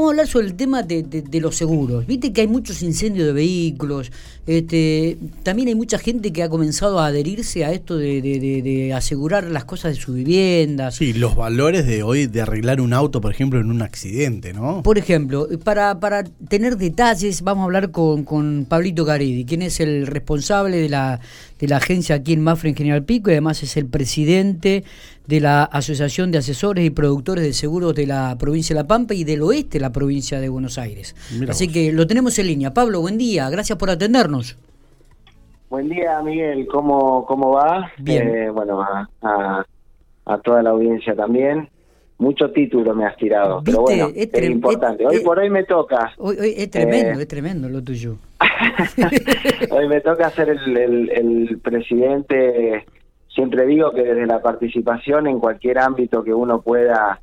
Vamos a hablar sobre el tema de, de, los seguros. Viste que hay muchos incendios de vehículos. Este, también hay mucha gente que ha comenzado a adherirse a esto de, de, asegurar las cosas de su vivienda. Sí, los valores de hoy de arreglar un auto, por ejemplo, en un accidente, ¿no? Por ejemplo, para, para tener detalles, vamos a hablar con, con Pablito Garidi, quien es el responsable de la, de la agencia aquí en Mafra en General Pico y además es el presidente de la Asociación de Asesores y Productores de Seguros de la provincia de La Pampa y del oeste de la provincia de Buenos Aires. Así que lo tenemos en línea. Pablo, buen día, gracias por atendernos. Buen día, Miguel, ¿cómo, cómo va? Bien. Eh, bueno, a, a, toda la audiencia también. Mucho título me has tirado, pero bueno, es, importante. Hoy por hoy me toca. Hoy, es tremendo, eh, es tremendo lo tuyo. hoy me toca ser el, el, el presidente siempre digo que desde la participación en cualquier ámbito que uno pueda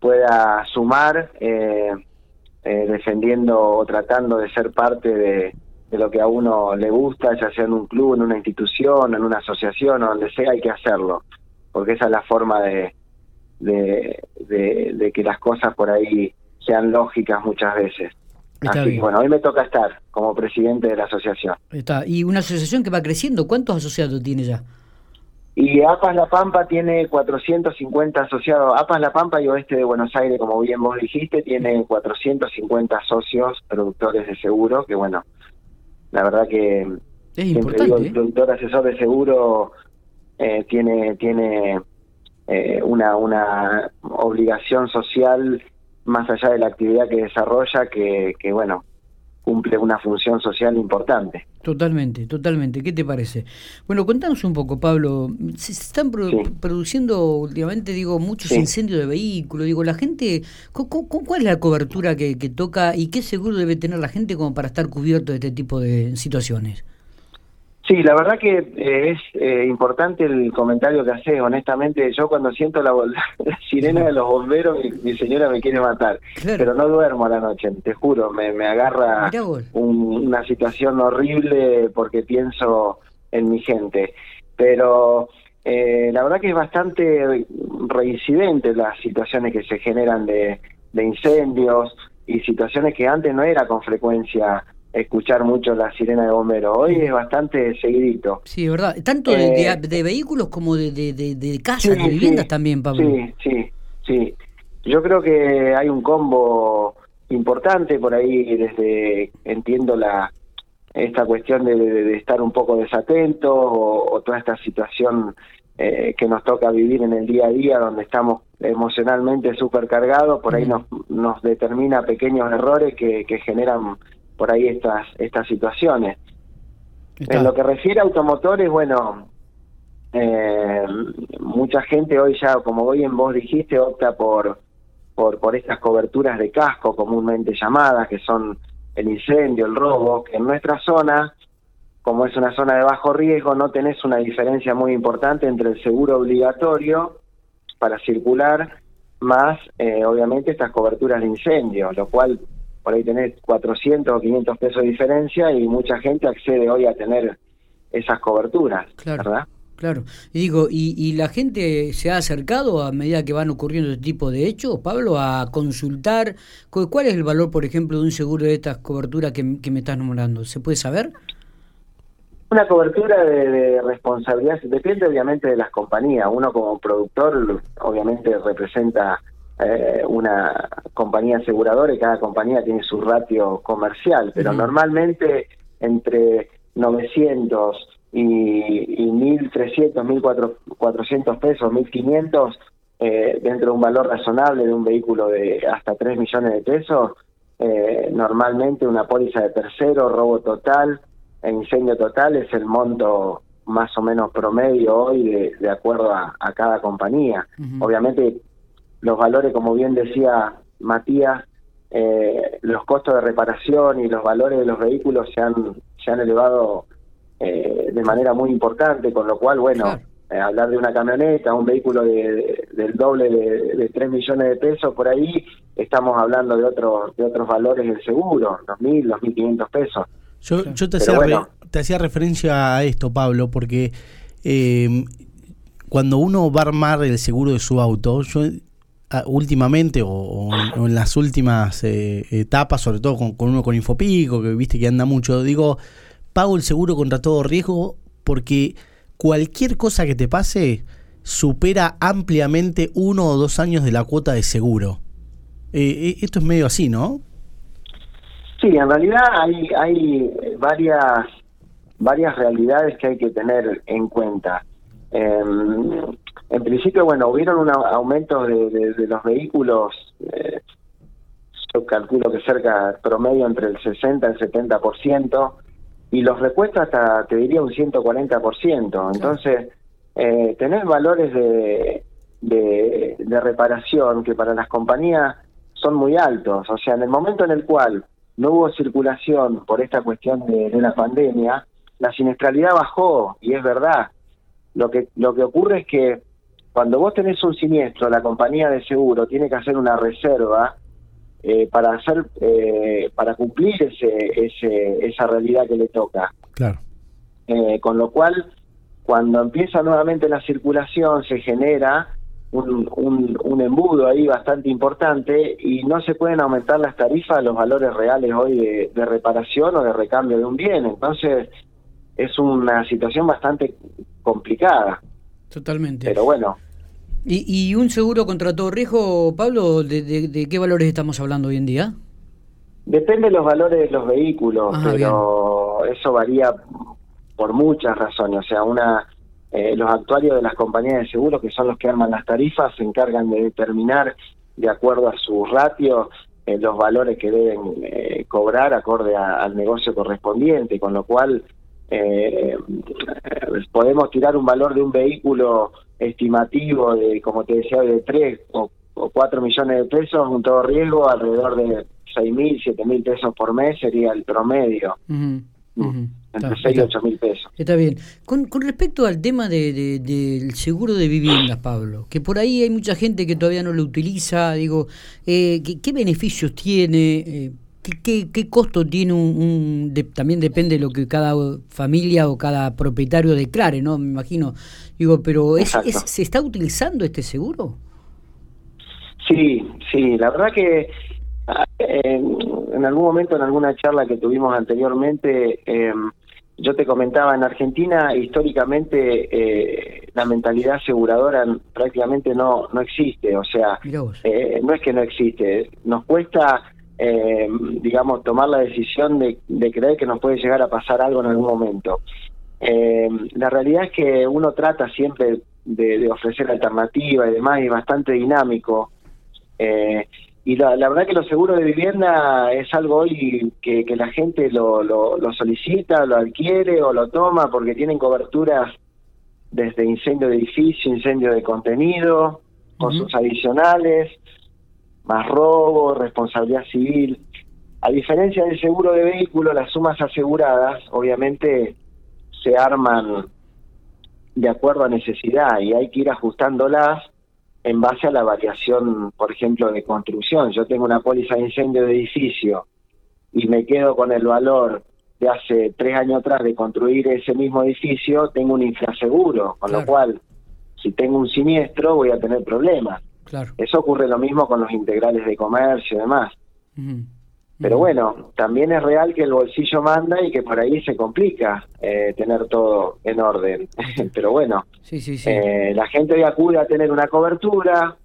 pueda sumar eh, eh, defendiendo o tratando de ser parte de, lo que a uno le gusta ya sea en un club en una institución en una asociación o donde sea hay que hacerlo porque esa es la forma de de, de, que las cosas por ahí sean lógicas muchas veces Así bueno, hoy me toca estar como presidente de la asociación. Está. Y una asociación que va creciendo, ¿cuántos asociados tiene ya? Y APAS La Pampa tiene 450 asociados. APAS La Pampa y Oeste de Buenos Aires, como bien vos dijiste, tiene 450 socios productores de seguro, que bueno, la verdad que siempre digo, el ¿eh? productor asesor de seguro eh, tiene, tiene eh, una, una obligación social más allá de la actividad que desarrolla, que, que bueno, cumple una función social importante. Totalmente, totalmente. ¿Qué te parece? Bueno, contanos un poco, Pablo. Se están produciendo últimamente, digo, muchos incendios de vehículos. Digo, la gente, ¿cuál es la cobertura que, que toca y qué seguro debe tener la gente como para estar cubierto de este tipo de situaciones? Sí, la verdad que eh, es eh, importante el comentario que haces. Honestamente, yo cuando siento la, sirena de los bomberos, mi, señora me quiere matar. Pero no duermo a la noche, te juro. Me, me agarra una situación horrible porque pienso en mi gente. Pero eh, la verdad que es bastante reincidente las situaciones que se generan de, de incendios y situaciones que antes no era con frecuencia escuchar mucho la sirena de bomberos. Hoy es bastante seguidito. Sí, verdad. Tanto de, eh, vehículos como de, de, casas, de viviendas también, Pablo. Sí, sí, sí. Yo creo que hay un combo importante por ahí desde, entiendo la esta cuestión de, estar un poco desatento o, toda esta situación eh, que nos toca vivir en el día a día donde estamos emocionalmente supercargados, por ahí nos, nos determina pequeños errores que, que generan por ahí estas estas situaciones. En lo que refiere a automotores, bueno, eh, mucha gente hoy ya, como hoy en vos dijiste, opta por, por, por estas coberturas de casco comúnmente llamadas, que son el incendio, el robo, que en nuestra zona, como es una zona de bajo riesgo, no tenés una diferencia muy importante entre el seguro obligatorio para circular más, eh, obviamente, estas coberturas de incendio, lo cual por ahí tenés 400 o 500 pesos de diferencia y mucha gente accede hoy a tener esas coberturas, ¿verdad? Claro, y digo, ¿y, la gente se ha acercado a medida que van ocurriendo este tipo de hechos, Pablo, a consultar cuál es el valor, por ejemplo, de un seguro de estas coberturas que, me estás nombrando? ¿Se puede saber? Una cobertura de, de, responsabilidad depende obviamente de las compañías. Uno como productor obviamente representa eh, una compañía aseguradora y cada compañía tiene su ratio comercial, pero normalmente entre 900 y, y 1.300, 1.400 pesos, 1.500, eh, dentro de un valor razonable de un vehículo de hasta 3 millones de pesos, eh, normalmente una póliza de tercero, robo total e incendio total es el monto más o menos promedio hoy de, acuerdo a, cada compañía. Obviamente los valores, como bien decía Matías, eh, los costos de reparación y los valores de los vehículos se han, se han elevado eh, de manera muy importante, con lo cual, bueno, eh, hablar de una camioneta, un vehículo de, del doble de, de 3 millones de pesos por ahí, estamos hablando de, otros de otros valores del seguro, 2.000, 2.500 pesos. Yo, yo te, hacía te hacía referencia a esto, Pablo, porque cuando uno va a armar el seguro de su auto, yo últimamente o, en, las últimas eh, etapas, sobre todo con, con, uno con Infopico, que viste que anda mucho, digo, pago el seguro contra todo riesgo porque cualquier cosa que te pase supera ampliamente uno o dos años de la cuota de seguro. Eh, esto es medio así, ¿no? Sí, en realidad hay, hay varias, varias realidades que hay que tener en cuenta. Em, en principio, bueno, hubieron un aumento de, los vehículos, eh, yo calculo que cerca, promedio entre el 60 y el 70%, y los repuestos hasta, te diría, un 140%. Entonces, eh, tener valores de, de, de reparación que para las compañías son muy altos. O sea, en el momento en el cual no hubo circulación por esta cuestión de, la pandemia, la siniestralidad bajó, y es verdad. Lo que, lo que ocurre es que cuando vos tenés un siniestro, la compañía de seguro tiene que hacer una reserva eh, para hacer eh, para cumplir ese, ese, esa realidad que le toca. Claro. Eh, con lo cual, cuando empieza nuevamente la circulación, se genera un, un, embudo ahí bastante importante y no se pueden aumentar las tarifas a los valores reales hoy de, reparación o de recambio de un bien. Entonces es una situación bastante complicada. Totalmente. Pero bueno. ¿Y, y un seguro contra todo riesgo, Pablo, de, de, qué valores estamos hablando hoy en día? Depende de los valores de los vehículos, pero eso varía por muchas razones. O sea, una eh, los actuarios de las compañías de seguros, que son los que arman las tarifas, se encargan de determinar, de acuerdo a su ratio, eh, los valores que deben eh, cobrar acorde al negocio correspondiente, con lo cual podemos tirar un valor de un vehículo estimativo de, como te decía, de 3 o, 4 millones de pesos, un todo riesgo, alrededor de 6 mil, 7 mil pesos por mes sería el promedio entre 6 y 8 mil pesos. Está bien. Con, con respecto al tema de, del seguro de viviendas, Pablo, que por ahí hay mucha gente que todavía no lo utiliza, digo, eh, ¿qué, beneficios tiene? Eh, ¿qué, qué, costo tiene un, también depende de lo que cada familia o cada propietario declare, ¿no? Me imagino. Digo, pero es, ¿se está utilizando este seguro? Sí, sí, la verdad que en algún momento, en alguna charla que tuvimos anteriormente, eh, yo te comentaba, en Argentina históricamente eh, la mentalidad aseguradora prácticamente no, no existe, o sea, eh, no es que no existe, nos cuesta, eh, digamos, tomar la decisión de, creer que nos puede llegar a pasar algo en algún momento. la realidad es que uno trata siempre de, ofrecer alternativa y demás, y bastante dinámico. Eh, y la, verdad que los seguros de vivienda es algo hoy que, la gente lo, lo, solicita, lo adquiere o lo toma porque tienen coberturas desde incendio de edificio, incendio de contenido, con sus adicionales, más robo, responsabilidad civil. A diferencia del seguro de vehículo, las sumas aseguradas obviamente se arman de acuerdo a necesidad y hay que ir ajustándolas en base a la variación, por ejemplo, de construcción. Yo tengo una póliza de incendio de edificio y me quedo con el valor de hace tres años atrás de construir ese mismo edificio, tengo un infraseguro, con lo cual, si tengo un siniestro, voy a tener problemas. Claro. Eso ocurre lo mismo con los integrales de comercio y demás. Pero bueno, también es real que el bolsillo manda y que por ahí se complica eh, tener todo en orden. Pero bueno, sí, sí, sí. Eh, la gente hoy acude a tener una cobertura,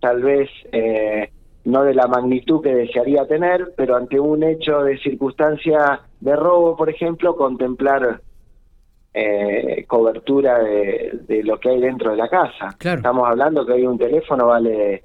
tal vez eh, no de la magnitud que desearía tener, pero ante un hecho de circunstancia de robo, por ejemplo, contemplar cobertura de, de, lo que hay dentro de la casa. Estamos hablando que hoy un teléfono vale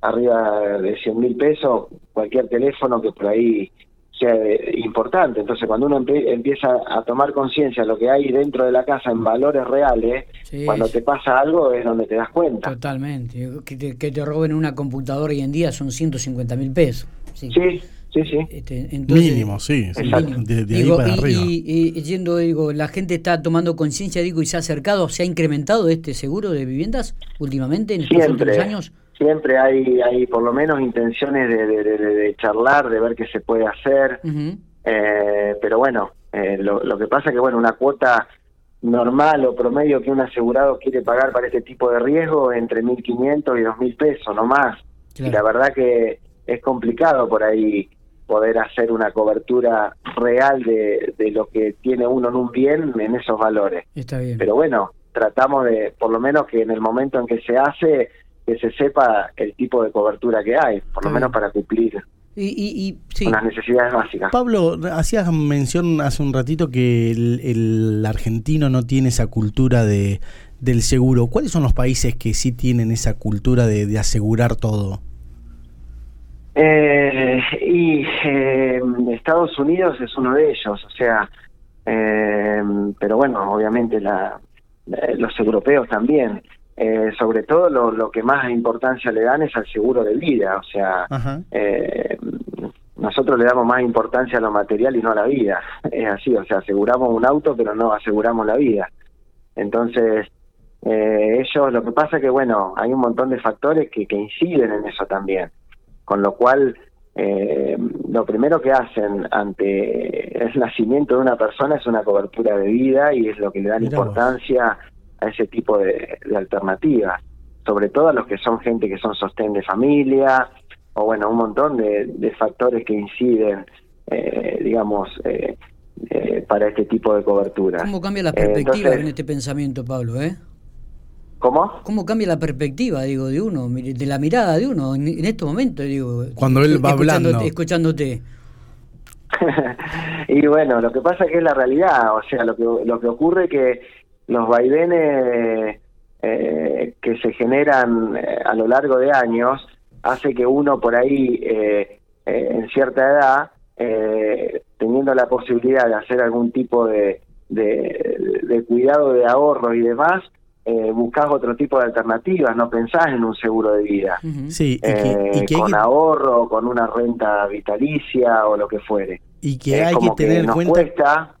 arriba de 100 mil pesos cualquier teléfono que por ahí sea importante. Entonces, cuando uno empieza a tomar conciencia de lo que hay dentro de la casa en valores reales, cuando te pasa algo es donde te das cuenta. Totalmente. Que te, que te roben una computadora hoy en día son 150 mil pesos. Sí. sí. Sí, Este, Mínimo, sí. De, ahí para arriba. Y, yendo, digo, la gente está tomando conciencia, digo, y se ha acercado, ¿se ha incrementado este seguro de viviendas últimamente en estos últimos años? siempre hay, hay por lo menos intenciones de, de, charlar, de ver qué se puede hacer, eh, pero bueno, eh, lo, lo, que pasa es que bueno, una cuota normal o promedio que un asegurado quiere pagar para este tipo de riesgo entre 1.500 y 2.000 pesos, no más. Y la verdad que es complicado por ahí poder hacer una cobertura real de, de lo que tiene uno en un bien en esos valores. Está bien. Pero bueno, tratamos de, por lo menos que en el momento en que se hace, que se sepa el tipo de cobertura que hay, por lo menos para cumplir y, y, las necesidades básicas. Pablo, hacías mención hace un ratito que el, argentino no tiene esa cultura de del seguro. ¿Cuáles son los países que sí tienen esa cultura de, asegurar todo? Eh, y eh, Estados Unidos es uno de ellos, o sea, eh, pero bueno, obviamente la, los europeos también. Eh, sobre todo lo, lo, que más importancia le dan es al seguro de vida, o sea, eh, nosotros le damos más importancia a lo material y no a la vida, es así, o sea, aseguramos un auto pero no aseguramos la vida. Entonces, eh, ellos, lo que pasa es que, bueno, hay un montón de factores que, que inciden en eso también, con lo cual eh, lo primero que hacen ante el nacimiento de una persona es una cobertura de vida y es lo que le dan importancia a ese tipo de, alternativas, sobre todo a los que son gente que son sostén de familia, o bueno, un montón de, factores que inciden, eh, digamos, eh, eh, para este tipo de cobertura. ¿Cómo cambia la perspectiva en este pensamiento, Pablo? ¿eh? ¿Cómo? ¿Cómo cambia la perspectiva, digo, de uno, de la mirada de uno en, en estos momentos, digo? Cuando él va hablando. Escuchándote. y bueno, lo que pasa es que es la realidad, o sea, lo que, lo que ocurre que los vaivenes eh, que se generan eh, a lo largo de años hace que uno por ahí eh, en cierta edad teniendo la posibilidad de hacer algún tipo de, de, cuidado de ahorro y demás eh, buscas otro tipo de alternativas, no pensás en un seguro de vida. Sí, con ahorro, con una renta vitalicia o lo que fuere. Y que hay que tener en cuenta.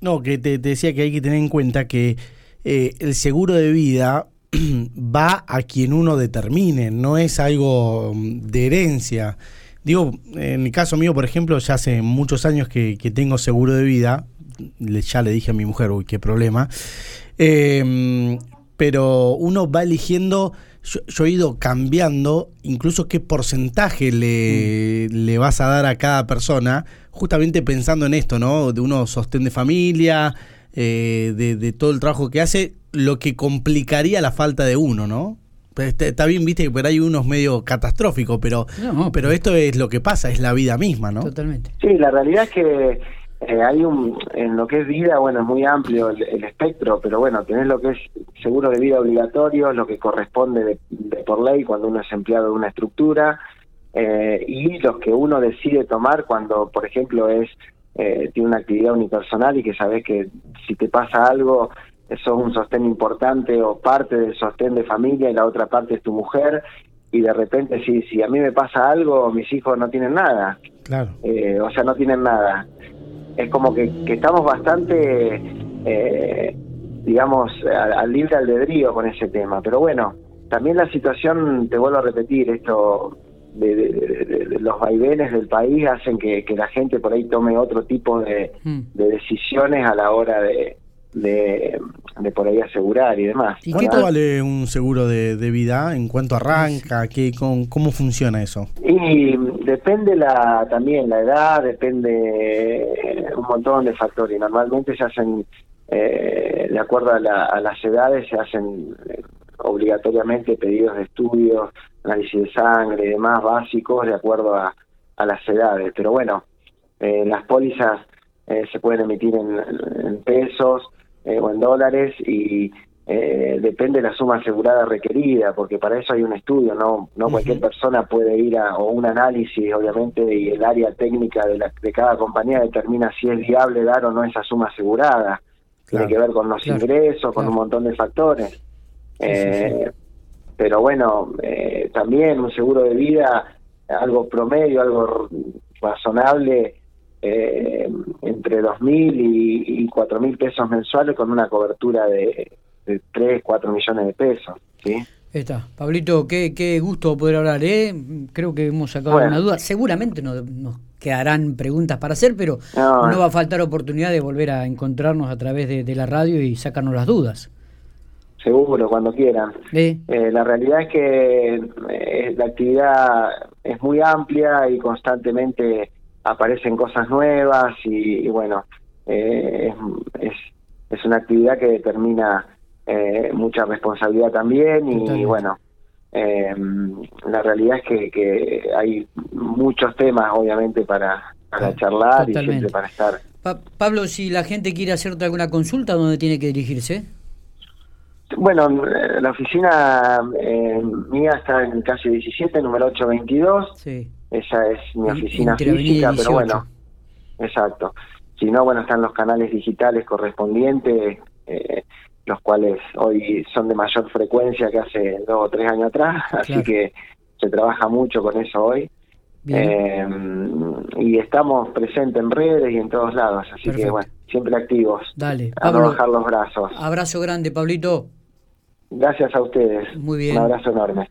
No, que te, decía que hay que tener en cuenta que eh, el seguro de vida va a quien uno determine, no es algo mm, de herencia. Digo, en el caso mío, por ejemplo, ya hace muchos años que, tengo seguro de vida, ya le dije a mi mujer, uy, qué problema, em, pero uno va eligiendo, yo, he ido cambiando incluso qué porcentaje le, mm. le vas a dar a cada persona, justamente pensando en esto, ¿no? De uno sostén de familia, eh, de, todo el trabajo que hace, lo que complicaría la falta de uno, ¿no? Pues, está, bien, viste que por ahí uno es medio catastrófico, pero, pero esto es lo que pasa, es la vida misma, ¿no? Totalmente. Sí, la realidad es que eh, hay un, en lo que es vida, bueno, es muy amplio el, espectro, pero bueno, tenés lo que es seguro de vida obligatorio, lo que corresponde de por ley cuando uno es empleado de una estructura, eh, y los que uno decide tomar cuando, por ejemplo, es eh, tiene una actividad unipersonal y que sabes que si te pasa algo, eso es un sostén importante o parte del sostén de familia y la otra parte es tu mujer y de repente si, si a mí me pasa algo, mis hijos no tienen nada. Claro. Eh, o sea, no tienen nada. Es como que, que estamos bastante, digamos, al, al libre albedrío con ese tema. Pero bueno, también la situación, te vuelvo a repetir, esto de, los vaivenes del país hacen que, la gente por ahí tome otro tipo de, hmm. decisiones a la hora de, de, por ahí asegurar y demás. ¿Y qué vale un seguro de, vida? ¿En cuánto arranca? ¿Qué, ¿Cómo funciona eso? Y depende la también la edad, depende un montón de factores. Normalmente se hacen, eh, de acuerdo a, a las edades, se hacen eh, obligatoriamente pedidos de estudios, análisis de sangre y demás básicos de acuerdo a, las edades. Pero bueno, eh, las pólizas eh, se pueden emitir en, pesos eh, o en dólares y depende de la suma asegurada requerida, porque para eso hay un estudio, no no cualquier persona puede ir a o un análisis, obviamente, y el área técnica de, la, de cada compañía determina si es viable dar o no esa suma asegurada. Tiene que ver con los ingresos, con un montón de factores. Eh, pero bueno, eh, también un seguro de vida, algo promedio, algo razonable, eh, entre 2.000 y, y 4.000 pesos mensuales con una cobertura de, de 3, 4 millones de pesos. ¿sí? Está. Pablito, qué, qué gusto poder hablar, ¿eh? Creo que hemos sacado una duda. Seguramente nos, nos quedarán preguntas para hacer, pero no, va a faltar oportunidad de volver a encontrarnos a través de, la radio y sacarnos las dudas. Seguro, cuando quieran. Eh, la realidad es que eh, la actividad es muy amplia y constantemente aparecen cosas nuevas y, bueno, eh, es, es, una actividad que determina mucha responsabilidad también y, bueno, eh, la realidad es que, que, hay muchos temas, obviamente, para, para charlar y siempre para estar. Pablo, si la gente quiere hacerte alguna consulta, ¿dónde tiene que dirigirse? Bueno, la oficina eh, mía está en calle 17, número 822. Sí. Esa es mi oficina física, pero bueno, exacto. Si no, bueno, están los canales digitales correspondientes. Eh, los cuales hoy son de mayor frecuencia que hace dos o tres años atrás, así que se trabaja mucho con eso hoy. Eh, y estamos presentes en redes y en todos lados, así que bueno, siempre activos. Dale, a bajar los brazos. Abrazo grande, Pablito. Gracias a ustedes. Muy bien. Un abrazo enorme.